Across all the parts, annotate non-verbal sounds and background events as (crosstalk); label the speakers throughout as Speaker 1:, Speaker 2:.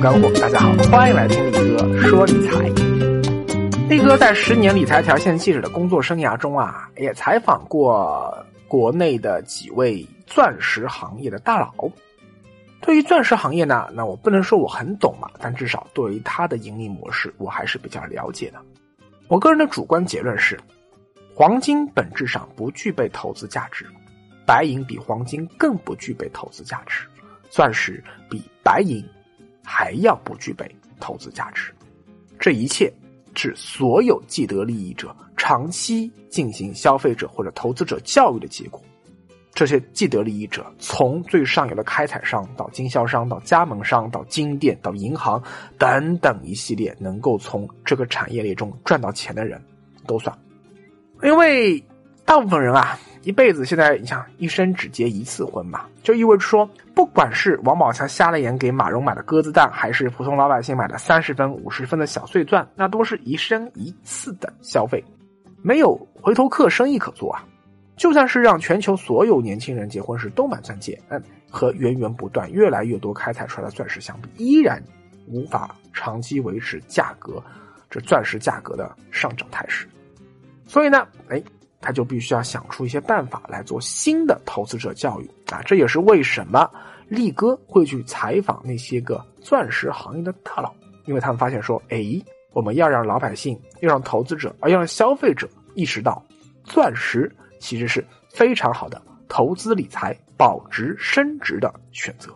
Speaker 1: 干货。大家好，欢迎来听力哥说理财。力哥在十年理财条线记者的工作生涯中啊，也采访过国内的几位钻石行业的大佬。对于钻石行业呢，那我不能说我很懂嘛，但至少对于它的盈利模式，我还是比较了解的。我个人的主观结论是，黄金本质上不具备投资价值，白银比黄金更不具备投资价值，钻石比白银还要不具备投资价值。这一切是所有既得利益者长期进行消费者或者投资者教育的结果。这些既得利益者，从最上游的开采商到经销商，到加盟商，到金店，到银行等等一系列能够从这个产业链中赚到钱的人，都算。因为大部分人啊，一辈子现在你想一生只结一次婚嘛，就意味着说，不管是王宝强瞎了眼给马蓉买的鸽子蛋，还是普通老百姓买的三十分、五十分的小碎钻，那都是一生一次的消费，没有回头客生意可做啊。就算是让全球所有年轻人结婚时都买钻戒，嗯，和源源不断、越来越多开采出来的钻石相比，依然无法长期维持价格这钻石价格的上涨态势。所以呢，哎，他就必须要想出一些办法来做新的投资者教育啊！这也是为什么力哥会去采访那些个钻石行业的大佬，因为他们发现说，哎，我们要让老百姓、要让投资者、而要让消费者意识到，钻石。其实是非常好的投资理财、保值升值的选择。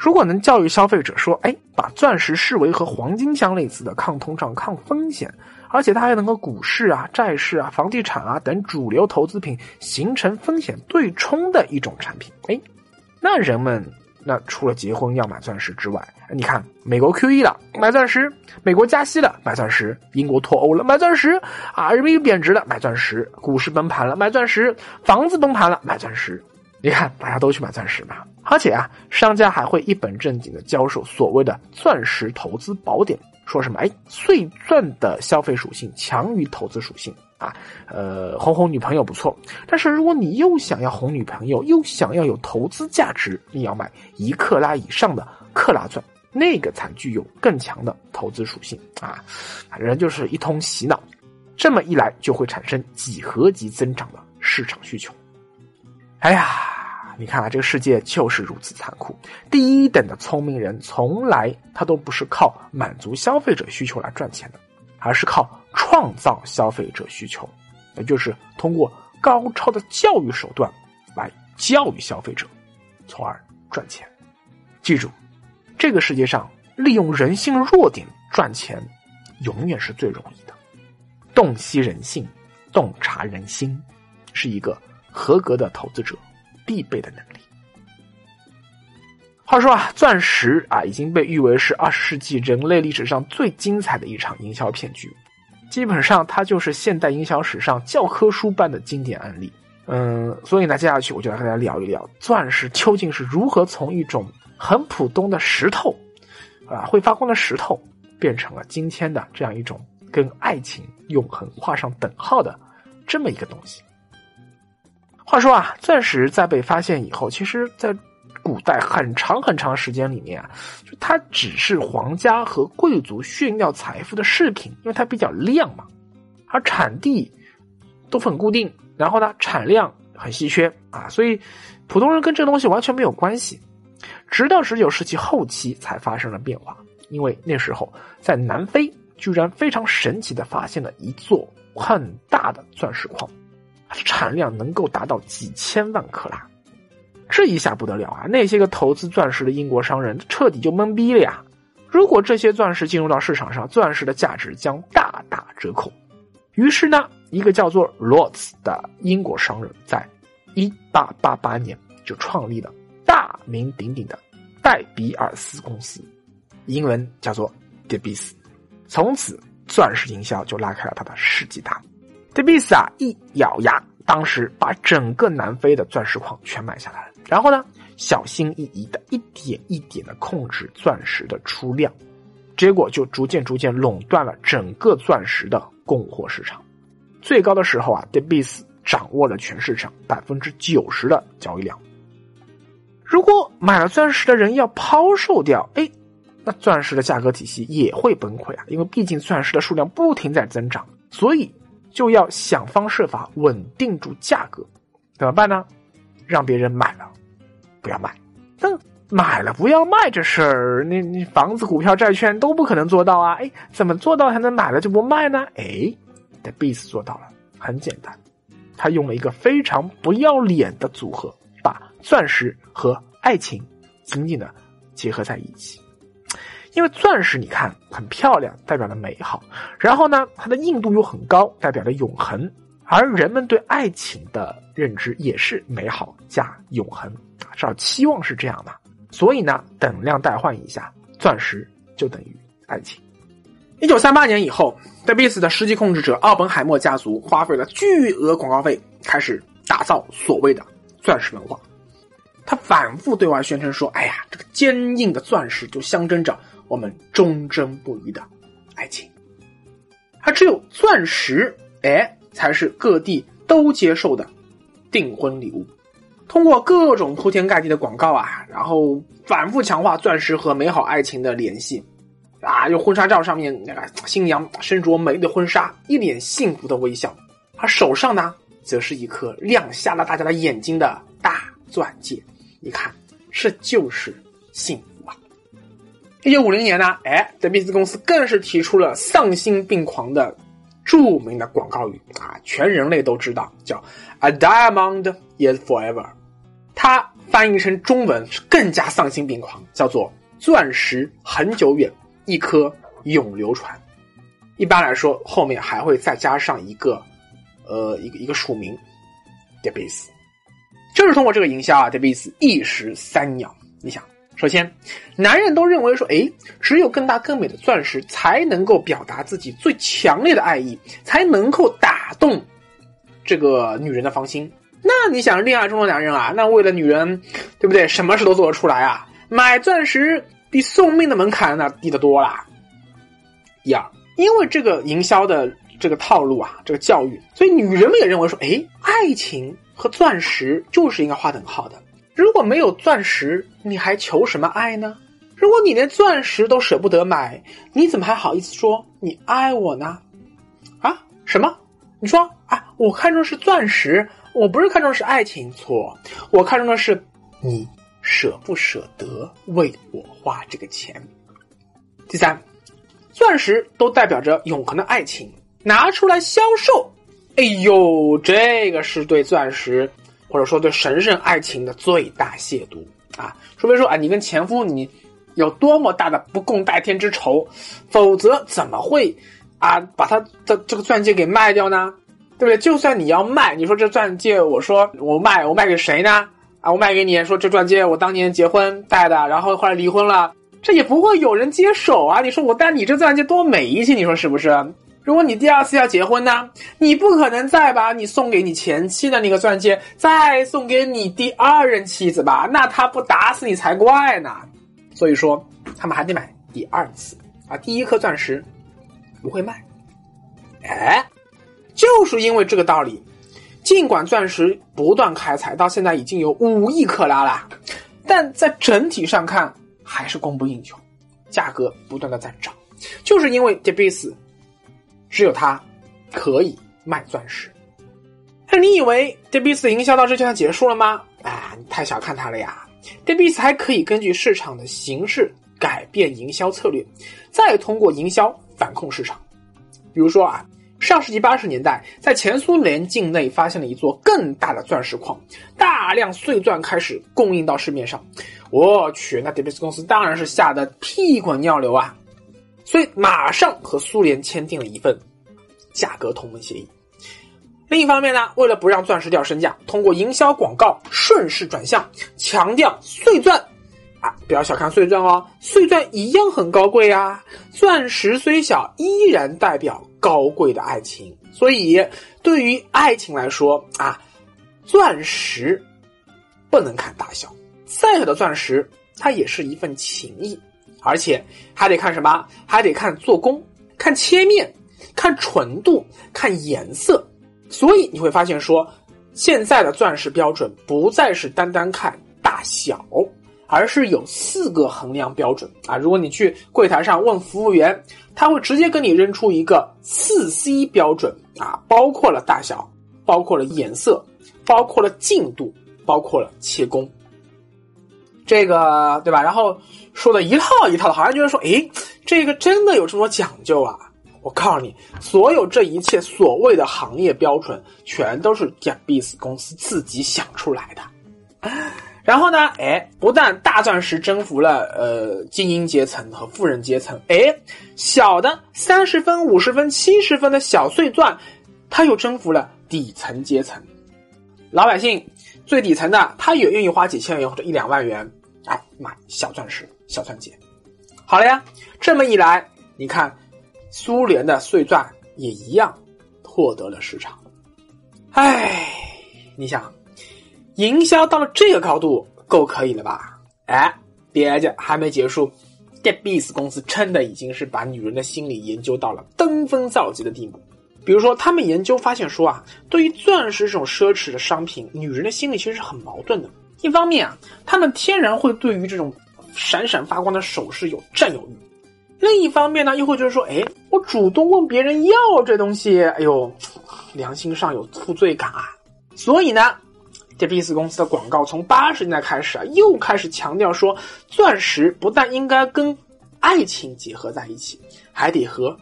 Speaker 1: 如果能教育消费者说：“哎，把钻石视为和黄金相类似的抗通胀、抗风险，而且它还能和股市啊、债市啊、房地产啊等主流投资品形成风险对冲的一种产品。”哎，那人们。那除了结婚要买钻石之外，你看美国 QE 了买钻石，美国加息了买钻石，英国脱欧了买钻石，啊人民币贬值了买钻石，股市崩盘了买钻石，房子崩盘了买钻石，你看大家都去买钻石嘛，而且啊商家还会一本正经的教授所谓的钻石投资宝典，说什么哎碎钻的消费属性强于投资属性。啊，呃，哄哄女朋友不错，但是如果你又想要哄女朋友，又想要有投资价值，你要买一克拉以上的克拉钻，那个才具有更强的投资属性啊！反正就是一通洗脑，这么一来就会产生几何级增长的市场需求。哎呀，你看啊，这个世界就是如此残酷，第一等的聪明人从来他都不是靠满足消费者需求来赚钱的。而是靠创造消费者需求，也就是通过高超的教育手段来教育消费者，从而赚钱。记住，这个世界上利用人性弱点赚钱，永远是最容易的。洞悉人性，洞察人心，是一个合格的投资者必备的能力。话说啊，钻石啊已经被誉为是二十世纪人类历史上最精彩的一场营销骗局，基本上它就是现代营销史上教科书般的经典案例。嗯，所以呢，接下去我就来和大家聊一聊钻石究竟是如何从一种很普通的石头，啊会发光的石头，变成了今天的这样一种跟爱情永恒画上等号的这么一个东西。话说啊，钻石在被发现以后，其实在古代很长很长时间里面啊，就它只是皇家和贵族炫耀财富的饰品，因为它比较亮嘛，而产地都很固定，然后呢产量很稀缺啊，所以普通人跟这东西完全没有关系。直到十九世纪后期才发生了变化，因为那时候在南非居然非常神奇的发现了一座很大的钻石矿，产量能够达到几千万克拉。这一下不得了啊！那些个投资钻石的英国商人彻底就懵逼了呀！如果这些钻石进入到市场上，钻石的价值将大打折扣。于是呢，一个叫做罗兹的英国商人，在1888年就创立了大名鼎鼎的戴比尔斯公司，英文叫做 De Beers。从此，钻石营销就拉开了他的世纪大幕 Debys 啊，一咬牙，当时把整个南非的钻石矿全买下来了。然后呢，小心翼翼的一点一点的控制钻石的出量，结果就逐渐逐渐垄断了整个钻石的供货市场。最高的时候啊 d e b i s 掌握了全市场百分之九十的交易量。如果买了钻石的人要抛售掉，哎，那钻石的价格体系也会崩溃啊，因为毕竟钻石的数量不停在增长，所以就要想方设法稳定住价格。怎么办呢？让别人买了，不要卖。但买了不要卖这事儿，你你房子、股票、债券都不可能做到啊！哎，怎么做到才能买了就不卖呢？哎，The Beast 做到了，很简单，他用了一个非常不要脸的组合，把钻石和爱情紧紧的结合在一起。因为钻石你看很漂亮，代表了美好，然后呢，它的硬度又很高，代表了永恒，而人们对爱情的认知也是美好加永恒，至少期望是这样的。所以呢，等量代换一下，钻石就等于爱情。一九三八年以后，戴比斯的实际控制者奥本海默家族花费了巨额广告费，开始打造所谓的钻石文化。他反复对外宣称说：“哎呀，这个坚硬的钻石就象征着我们忠贞不渝的爱情。而只有钻石，哎，才是各地都接受的订婚礼物。”通过各种铺天盖地的广告啊，然后反复强化钻石和美好爱情的联系，啊，用婚纱照上面那个新娘身着美丽的婚纱，一脸幸福的微笑，而手上呢，则是一颗亮瞎了大家的眼睛的大钻戒，一看，这就是幸福！一九五零年呢，哎，德比斯公司更是提出了丧心病狂的著名的广告语啊，全人类都知道，叫 “A diamond is forever”。它翻译成中文是更加丧心病狂，叫做“钻石很久远，一颗永流传”。一般来说，后面还会再加上一个，呃，一个一个署名 d e b i s 就是通过这个营销啊 d e b i s 一石三鸟。你想，首先，男人都认为说，哎，只有更大更美的钻石才能够表达自己最强烈的爱意，才能够打动这个女人的芳心。那你想，恋爱中的男人啊，那为了女人，对不对？什么事都做得出来啊！买钻石比送命的门槛那低得多啦。第二，因为这个营销的这个套路啊，这个教育，所以女人们也认为说，哎，爱情和钻石就是应该划等号的。如果没有钻石，你还求什么爱呢？如果你连钻石都舍不得买，你怎么还好意思说你爱我呢？啊？什么？你说啊？我看中是钻石。我不是看中是爱情，错，我看中的是你舍不舍得为我花这个钱。第三，钻石都代表着永恒的爱情，拿出来销售，哎呦，这个是对钻石或者说对神圣爱情的最大亵渎啊！除非说啊，你跟前夫你有多么大的不共戴天之仇，否则怎么会啊把他的这个钻戒给卖掉呢？对不对？就算你要卖，你说这钻戒，我说我卖，我卖给谁呢？啊，我卖给你，说这钻戒我当年结婚戴的，然后后来离婚了，这也不会有人接手啊。你说我戴你这钻戒多没气，你说是不是？如果你第二次要结婚呢，你不可能再把你送给你前妻的那个钻戒再送给你第二任妻子吧？那他不打死你才怪呢。所以说，他们还得买第二次啊，第一颗钻石不会卖，哎。就是因为这个道理，尽管钻石不断开采，到现在已经有五亿克拉了，但在整体上看还是供不应求，价格不断的在涨。就是因为 d e b i s 只有他可以卖钻石。那你以为 d e b i s 营销到这就算结束了吗？啊，你太小看它了呀 d e b i s 还可以根据市场的形势改变营销策略，再通过营销反控市场。比如说啊。上世纪八十年代，在前苏联境内发现了一座更大的钻石矿，大量碎钻开始供应到市面上。我去，那德比斯公司当然是吓得屁滚尿流啊！所以马上和苏联签订了一份价格同盟协议。另一方面呢，为了不让钻石掉身价，通过营销广告顺势转向，强调碎钻。啊，不要小看碎钻哦，碎钻一样很高贵啊。钻石虽小，依然代表高贵的爱情。所以，对于爱情来说啊，钻石不能看大小，再小的钻石它也是一份情谊，而且还得看什么？还得看做工，看切面，看纯度，看颜色。所以你会发现说，现在的钻石标准不再是单单看。大小，而是有四个衡量标准啊。如果你去柜台上问服务员，他会直接跟你扔出一个四 C 标准啊，包括了大小，包括了颜色，包括了净度，包括了切工。这个对吧？然后说的一套一套的，好像觉得说，诶，这个真的有这么多讲究啊！我告诉你，所有这一切所谓的行业标准，全都是 g a b i s 公司自己想出来的。(laughs) 然后呢，哎，不但大钻石征服了呃精英阶层和富人阶层，哎，小的三十分、五十分、七十分的小碎钻，它又征服了底层阶层，老百姓最底层的，他也愿意花几千元或者一两万元。买小钻石、小钻戒，好了呀。这么一来，你看，苏联的碎钻也一样获得了市场。哎，你想，营销到了这个高度，够可以了吧？哎，别介，还没结束 d e b i s 公司真的已经是把女人的心理研究到了登峰造极的地步。比如说，他们研究发现说啊，对于钻石这种奢侈的商品，女人的心理其实是很矛盾的。一方面啊，他们天然会对于这种闪闪发光的首饰有占有欲；另一方面呢，又会觉得说，哎，我主动问别人要这东西，哎呦，良心上有负罪感啊。所以呢，这 b 斯公司的广告从八十年代开始啊，又开始强调说，钻石不但应该跟爱情结合在一起，还得和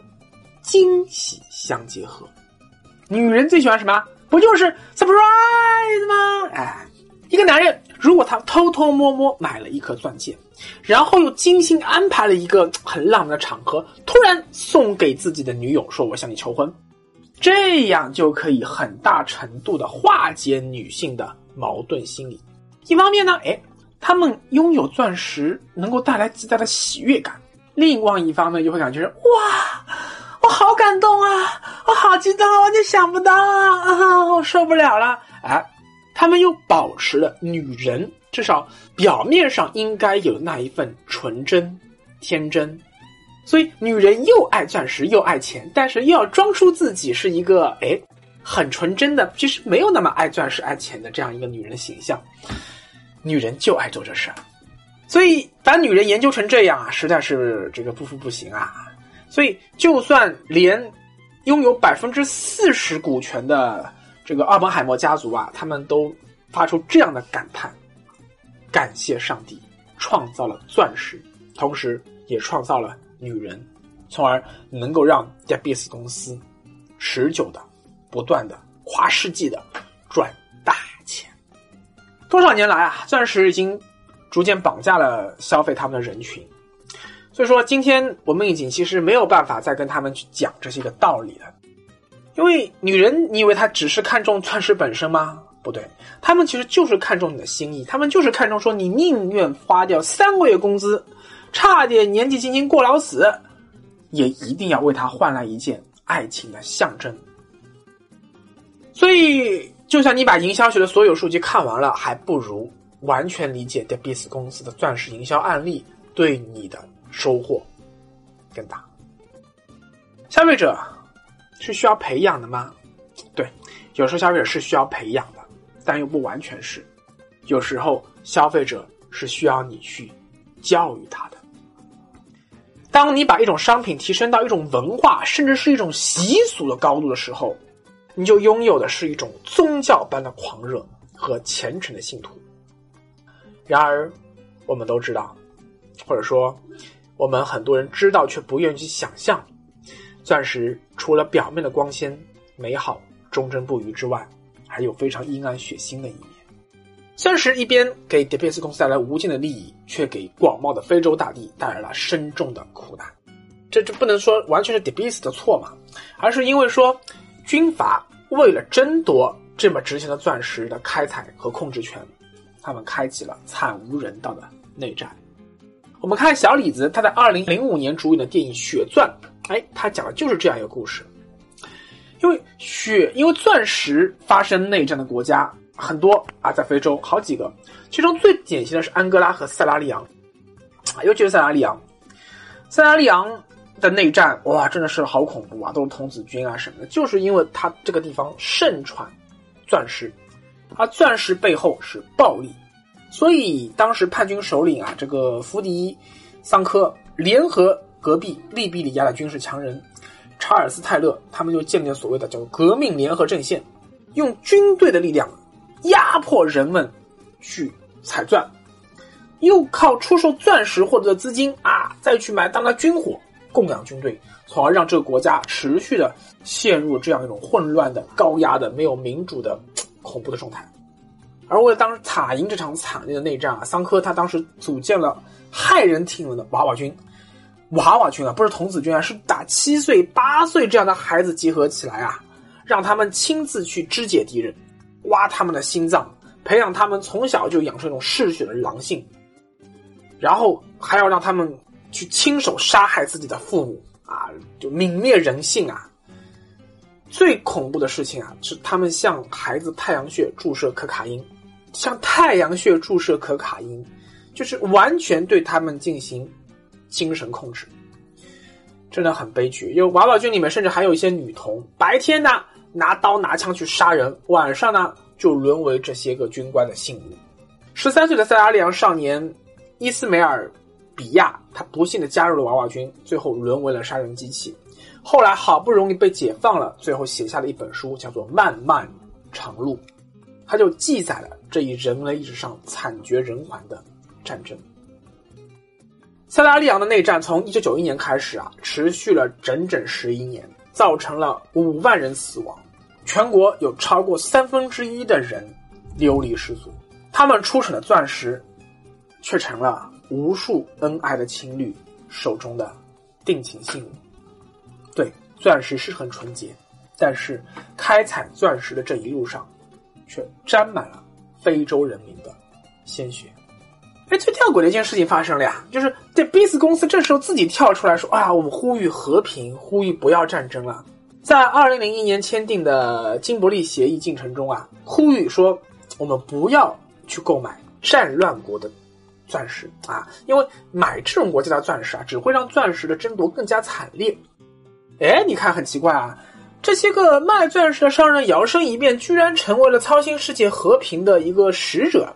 Speaker 1: 惊喜相结合。女人最喜欢什么？不就是 surprise 吗？哎。一个男人如果他偷偷摸摸买了一颗钻戒，然后又精心安排了一个很浪漫的场合，突然送给自己的女友说：“我向你求婚。”这样就可以很大程度的化解女性的矛盾心理。一方面呢，哎，他们拥有钻石能够带来极大的喜悦感；另外一方面就会感觉哇，我好感动啊，我好激动啊，我就想不到啊，啊，我受不了了，哎。他们又保持了女人至少表面上应该有那一份纯真、天真，所以女人又爱钻石又爱钱，但是又要装出自己是一个哎很纯真的，其实没有那么爱钻石爱钱的这样一个女人形象。女人就爱做这事儿，所以把女人研究成这样啊，实在是这个不服不行啊。所以就算连拥有百分之四十股权的。这个奥本海默家族啊，他们都发出这样的感叹：感谢上帝创造了钻石，同时也创造了女人，从而能够让 d e b i s 公司持久的、不断的、跨世纪的赚大钱。多少年来啊，钻石已经逐渐绑架了消费他们的人群。所以说，今天我们已经其实没有办法再跟他们去讲这些个道理了。因为女人，你以为她只是看重钻石本身吗？不对，他们其实就是看重你的心意，他们就是看重说你宁愿花掉三个月工资，差点年纪轻轻过劳死，也一定要为他换来一件爱情的象征。所以，就算你把营销学的所有数据看完了，还不如完全理解 Debs 公司的钻石营销案例，对你的收获更大。消费者。是需要培养的吗？对，有时候消费者是需要培养的，但又不完全是。有时候消费者是需要你去教育他的。当你把一种商品提升到一种文化，甚至是一种习俗的高度的时候，你就拥有的是一种宗教般的狂热和虔诚的信徒。然而，我们都知道，或者说，我们很多人知道却不愿意去想象。钻石除了表面的光鲜、美好、忠贞不渝之外，还有非常阴暗血腥的一面。钻石一边给 d e b i s 公司带来无尽的利益，却给广袤的非洲大地带来了深重的苦难。这这不能说完全是 d e b i s 的错嘛？而是因为说军阀为了争夺这么值钱的钻石的开采和控制权，他们开启了惨无人道的内战。我们看小李子他在二零零五年主演的电影《血钻》。哎，他讲的就是这样一个故事。因为血，因为钻石发生内战的国家很多啊，在非洲好几个，其中最典型的是安哥拉和塞拉利昂，尤其是塞拉利昂。塞拉利昂的内战哇，真的是好恐怖啊，都是童子军啊什么的，就是因为它这个地方盛产钻石，而钻石背后是暴力，所以当时叛军首领啊，这个福迪桑科联合隔壁利比里亚的军事强人查尔斯泰勒，他们就建立了所谓的叫革命联合阵线，用军队的力量压迫人们去采钻，又靠出售钻石获得的资金啊，再去买当的军火供养军队，从而让这个国家持续的陷入这样一种混乱的、高压的、没有民主的恐怖的状态。而为了当时打赢这场惨烈的内战啊，桑科他当时组建了骇人听闻的娃娃军。娃娃军啊，不是童子军啊，是打七岁、八岁这样的孩子集合起来啊，让他们亲自去肢解敌人，挖他们的心脏，培养他们从小就养成一种嗜血的狼性，然后还要让他们去亲手杀害自己的父母啊，就泯灭人性啊。最恐怖的事情啊，是他们向孩子太阳穴注射可卡因。向太阳穴注射可卡因，就是完全对他们进行精神控制，真的很悲剧。因为娃娃军里面甚至还有一些女童，白天呢拿刀拿枪去杀人，晚上呢就沦为这些个军官的信物。十三岁的塞拉利昂少年伊斯梅尔比亚，他不幸的加入了娃娃军，最后沦为了杀人机器。后来好不容易被解放了，最后写下了一本书，叫做《漫漫长路》。他就记载了这一人类历史上惨绝人寰的战争。塞拉利昂的内战从一九九一年开始啊，持续了整整十一年，造成了五万人死亡，全国有超过三分之一的人流离失所。他们出产的钻石，却成了无数恩爱的情侣手中的定情信物。对，钻石是很纯洁，但是开采钻石的这一路上。却沾满了非洲人民的鲜血。哎，最吊诡的一件事情发生了呀，就是这贝斯公司这时候自己跳出来说：“啊，我们呼吁和平，呼吁不要战争了。”在二零零一年签订的金伯利协议进程中啊，呼吁说我们不要去购买战乱国的钻石啊，因为买这种国家的钻石啊，只会让钻石的争夺更加惨烈。哎，你看很奇怪啊。这些个卖钻石的商人摇身一变，居然成为了操心世界和平的一个使者。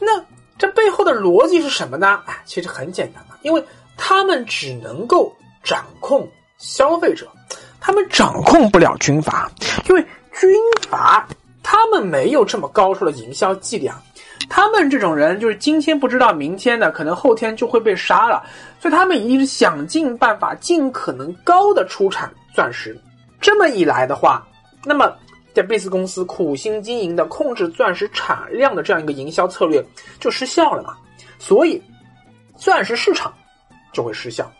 Speaker 1: 那这背后的逻辑是什么呢？哎，其实很简单嘛，因为他们只能够掌控消费者，他们掌控不了军阀，因为军阀他们没有这么高超的营销伎俩，他们这种人就是今天不知道明天的，可能后天就会被杀了，所以他们一定是想尽办法，尽可能高的出产钻石。这么一来的话，那么在贝斯公司苦心经营的控制钻石产量的这样一个营销策略就失效了嘛？所以，钻石市场就会失效，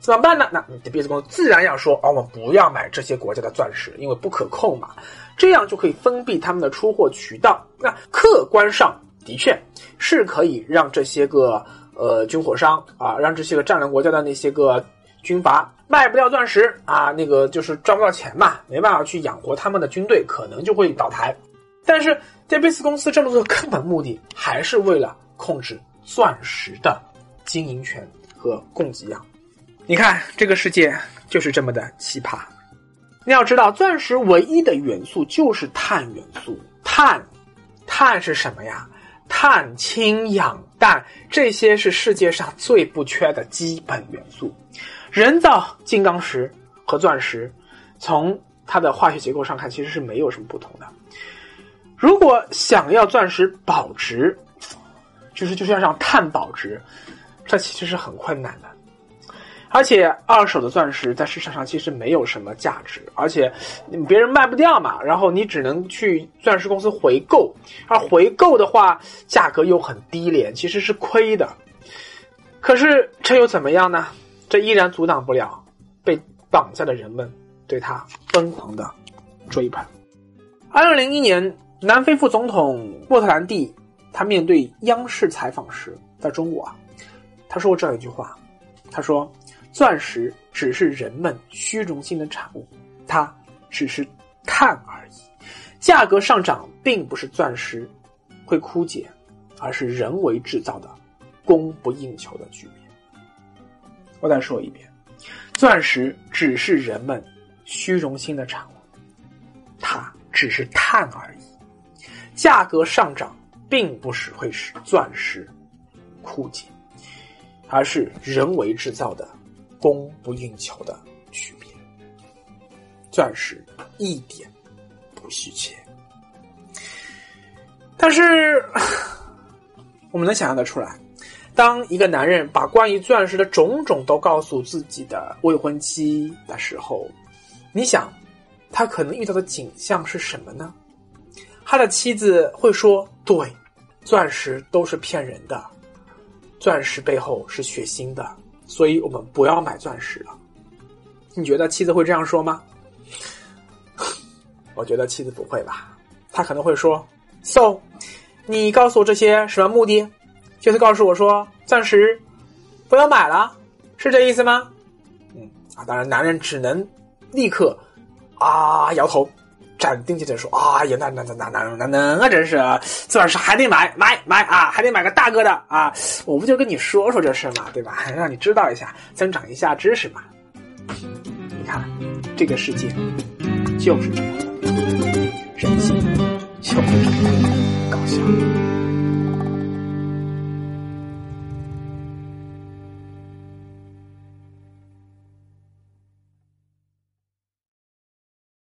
Speaker 1: 怎么办呢？那你的贝斯公司自然要说：“哦，我们不要买这些国家的钻石，因为不可控嘛。”这样就可以封闭他们的出货渠道。那客观上的确是可以让这些个呃军火商啊，让这些个战略国家的那些个军阀。卖不掉钻石啊，那个就是赚不到钱嘛，没办法去养活他们的军队，可能就会倒台。但是，这贝斯公司这么做的根本目的还是为了控制钻石的经营权和供给量。你看，这个世界就是这么的奇葩。你要知道，钻石唯一的元素就是碳元素。碳，碳是什么呀？碳、氢、氧、氮，这些是世界上最不缺的基本元素。人造金刚石和钻石，从它的化学结构上看，其实是没有什么不同的。如果想要钻石保值，就是就是要让碳保值，这其实是很困难的。而且二手的钻石在市场上其实没有什么价值，而且别人卖不掉嘛，然后你只能去钻石公司回购，而回购的话价格又很低廉，其实是亏的。可是这又怎么样呢？这依然阻挡不了被绑架的人们对他疯狂的追捧。二零零一年，南非副总统莫特兰蒂他面对央视采访时，在中国啊，他说过这样一句话：“他说，钻石只是人们虚荣心的产物，它只是碳而已。价格上涨并不是钻石会枯竭，而是人为制造的供不应求的局面。”我再说一遍，钻石只是人们虚荣心的产物，它只是碳而已。价格上涨并不是会使钻石枯竭，而是人为制造的供不应求的区别。钻石一点不稀缺，但是 (sighs) 我们能想象得出来，当一个男人把关于钻石的种种都告诉自己的未婚妻的时候，你想，他可能遇到的景象是什么呢？他的妻子会说：“对，钻石都是骗人的，钻石背后是血腥的，所以我们不要买钻石了。”你觉得妻子会这样说吗？(laughs) 我觉得妻子不会吧，他可能会说：“So，你告诉我这些什么目的？就是告诉我说钻石不要买了，是这意思吗？”嗯啊，当然，男人只能立刻啊摇头，斩钉截铁说：“啊呀，那那那那那那那啊，真是钻石还得买买买啊，还得买个大个的啊！我不就跟你说说这事嘛，对吧？(laughs) 让你知道一下，增长一下知识嘛。你看，这个世界就是这样。人性就是这么搞笑。